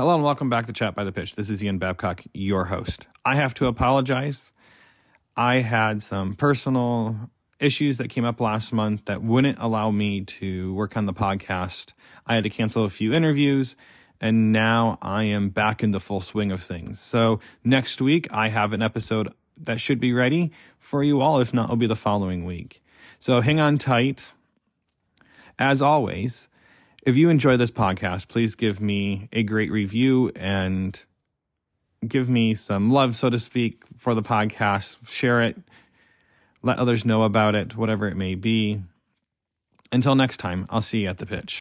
Hello and welcome back to Chat by the Pitch. This is Ian Babcock, your host. I have to apologize. I had some personal issues that came up last month that wouldn't allow me to work on the podcast. I had to cancel a few interviews and now I am back in the full swing of things. So next week I have an episode that should be ready for you all. If not, it'll be the following week. So hang on tight. As always, if you enjoy this podcast, please give me a great review and give me some love, so to speak, for the podcast. Share it, let others know about it, whatever it may be. Until next time, I'll see you at the pitch.